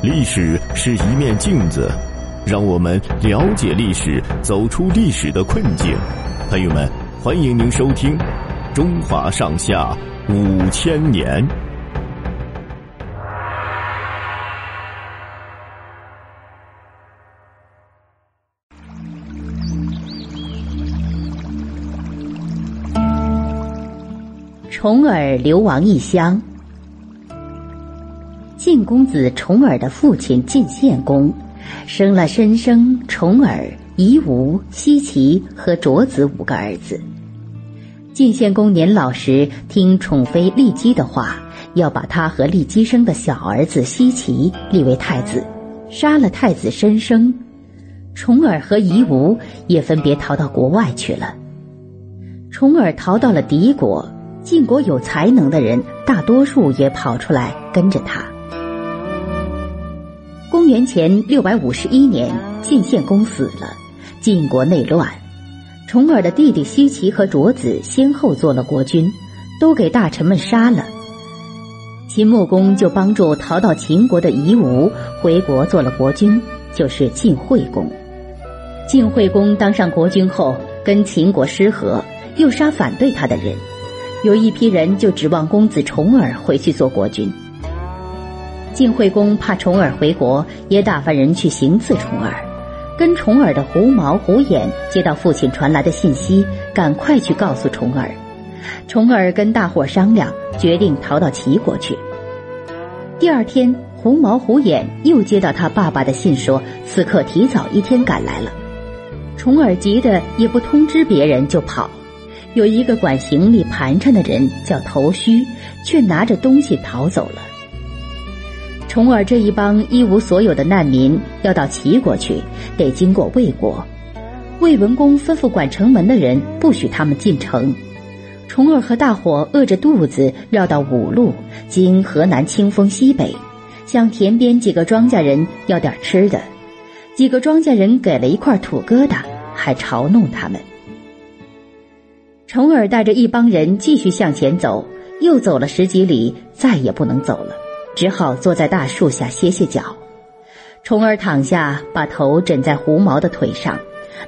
历史是一面镜子，让我们了解历史，走出历史的困境。朋友们，欢迎您收听《中华上下五千年》。重耳流亡异乡。晋公子重耳的父亲晋献公，生了申生、重耳、夷吾、奚齐和卓子五个儿子。晋献公年老时，听宠妃骊姬的话，要把他和骊姬生的小儿子奚齐立为太子，杀了太子申生。重耳和夷吾也分别逃到国外去了。重耳逃到了敌国。晋国有才能的人，大多数也跑出来跟着他。公元前六百五十一年，晋献公死了，晋国内乱。重耳的弟弟奚齐和卓子先后做了国君，都给大臣们杀了。秦穆公就帮助逃到秦国的夷吾回国做了国君，就是晋惠公。晋惠公当上国君后，跟秦国失和，又杀反对他的人。有一批人就指望公子重耳回去做国君。晋惠公怕重耳回国，也打发人去行刺重耳。跟重耳的胡毛、胡眼接到父亲传来的信息，赶快去告诉重耳。重耳跟大伙商量，决定逃到齐国去。第二天，胡毛、胡眼又接到他爸爸的信，说此刻提早一天赶来了。重耳急得也不通知别人就跑。有一个管行李盘缠的人叫头须，却拿着东西逃走了。重耳这一帮一无所有的难民要到齐国去，得经过魏国。魏文公吩咐管城门的人不许他们进城。重耳和大伙饿着肚子，绕到五路，经河南清丰西北，向田边几个庄稼人要点吃的。几个庄稼人给了一块土疙瘩，还嘲弄他们。重耳带着一帮人继续向前走，又走了十几里，再也不能走了，只好坐在大树下歇歇脚。重耳躺下，把头枕在胡毛的腿上。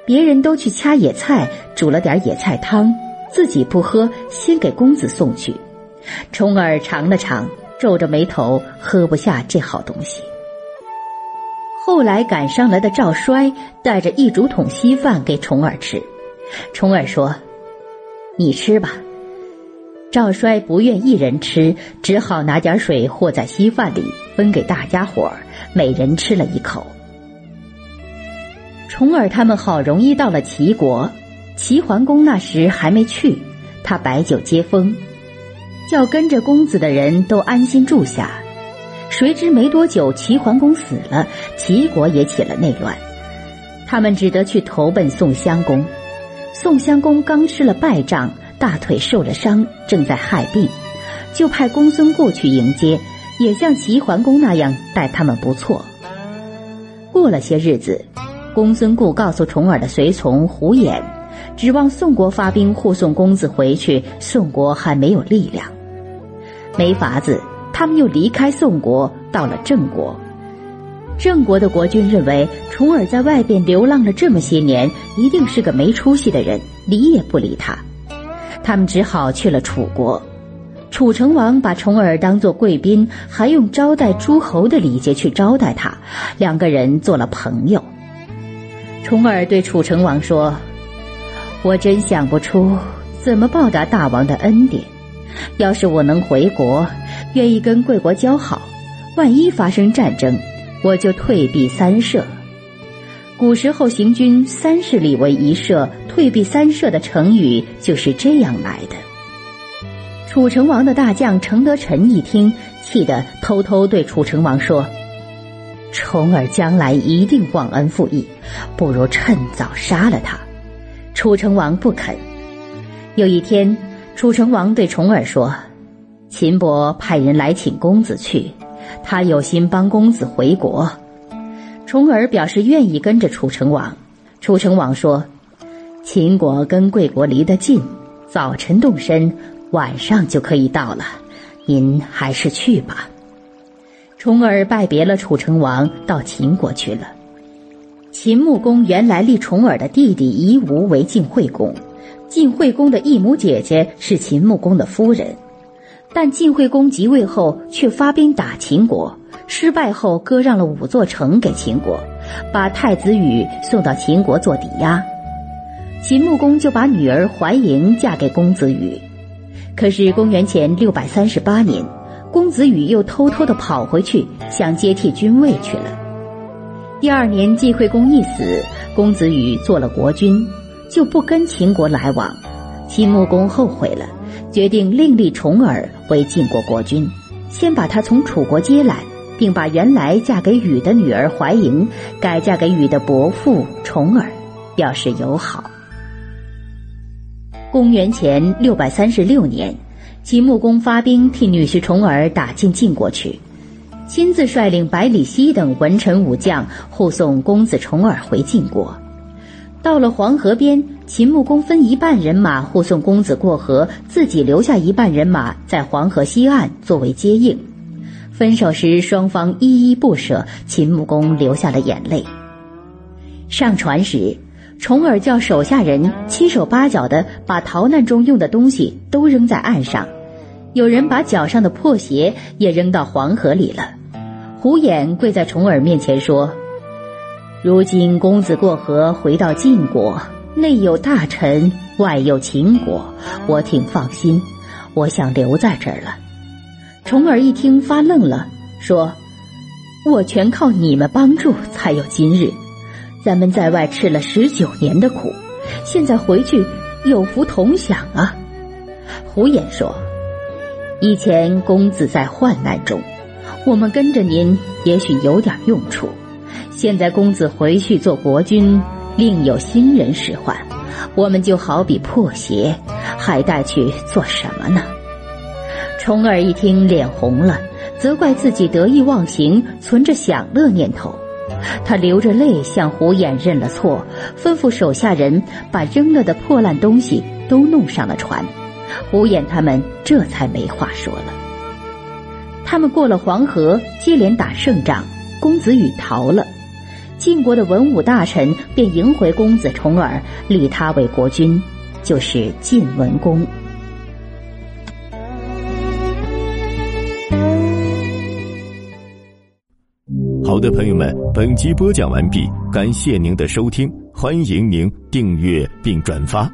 别人都去掐野菜，煮了点野菜汤，自己不喝，先给公子送去。重耳尝了尝，皱着眉头，喝不下这好东西。后来赶上来的赵衰带着一竹筒稀饭给重耳吃，重耳说。你吃吧。赵衰不愿一人吃，只好拿点水和在稀饭里分给大家伙儿，每人吃了一口。重耳他们好容易到了齐国，齐桓公那时还没去，他摆酒接风，叫跟着公子的人都安心住下。谁知没多久，齐桓公死了，齐国也起了内乱，他们只得去投奔宋襄公。宋襄公刚吃了败仗，大腿受了伤，正在害病，就派公孙固去迎接，也像齐桓公那样待他们不错。过了些日子，公孙固告诉重耳的随从胡衍，指望宋国发兵护送公子回去，宋国还没有力量。没法子，他们又离开宋国，到了郑国。郑国的国君认为重耳在外边流浪了这么些年，一定是个没出息的人，理也不理他。他们只好去了楚国。楚成王把重耳当做贵宾，还用招待诸侯的礼节去招待他，两个人做了朋友。重耳对楚成王说：“我真想不出怎么报答大王的恩典。要是我能回国，愿意跟贵国交好。万一发生战争。”我就退避三舍。古时候行军三十里为一舍，退避三舍的成语就是这样来的。楚成王的大将程德臣一听，气得偷偷对楚成王说：“重耳将来一定忘恩负义，不如趁早杀了他。”楚成王不肯。有一天，楚成王对重耳说：“秦伯派人来请公子去。”他有心帮公子回国，重耳表示愿意跟着楚成王。楚成王说：“秦国跟贵国离得近，早晨动身，晚上就可以到了。您还是去吧。”重耳拜别了楚成王，到秦国去了。秦穆公原来立重耳的弟弟夷吾为晋惠公，晋惠公的异母姐姐是秦穆公的夫人。但晋惠公即位后，却发兵打秦国，失败后割让了五座城给秦国，把太子羽送到秦国做抵押。秦穆公就把女儿怀莹嫁给公子羽。可是公元前六百三十八年。公子羽又偷偷的跑回去，想接替君位去了。第二年，晋惠公一死，公子羽做了国君，就不跟秦国来往。秦穆公后悔了，决定另立重耳为晋国国君，先把他从楚国接来，并把原来嫁给禹的女儿怀莹改嫁给禹的伯父重耳，表示友好。公元前六百三十六年。秦穆公发兵替女婿重耳打进晋国去，亲自率领百里奚等文臣武将护送公子重耳回晋国。到了黄河边，秦穆公分一半人马护送公子过河，自己留下一半人马在黄河西岸作为接应。分手时，双方依依不舍，秦穆公流下了眼泪。上船时。重耳叫手下人七手八脚的把逃难中用的东西都扔在岸上，有人把脚上的破鞋也扔到黄河里了。胡衍跪在重耳面前说：“如今公子过河回到晋国，内有大臣，外有秦国，我挺放心，我想留在这儿了。”重耳一听发愣了，说：“我全靠你们帮助才有今日。”咱们在外吃了十九年的苦，现在回去有福同享啊！胡言说：“以前公子在患难中，我们跟着您也许有点用处。现在公子回去做国君，另有新人使唤，我们就好比破鞋，还带去做什么呢？”重耳一听脸红了，责怪自己得意忘形，存着享乐念头。他流着泪向胡衍认了错，吩咐手下人把扔了的破烂东西都弄上了船。胡衍他们这才没话说了。他们过了黄河，接连打胜仗，公子羽逃了。晋国的文武大臣便迎回公子重耳，立他为国君，就是晋文公。好的，朋友们，本集播讲完毕，感谢您的收听，欢迎您订阅并转发。